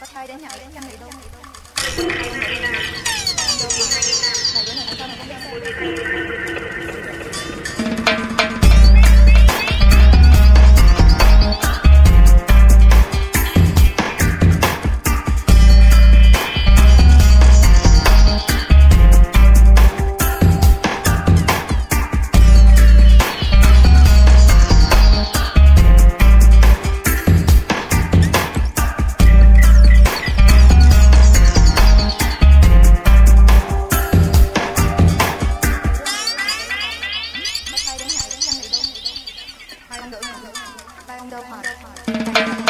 có thay đến nhận trăm nghìn luôn Này, Thank you.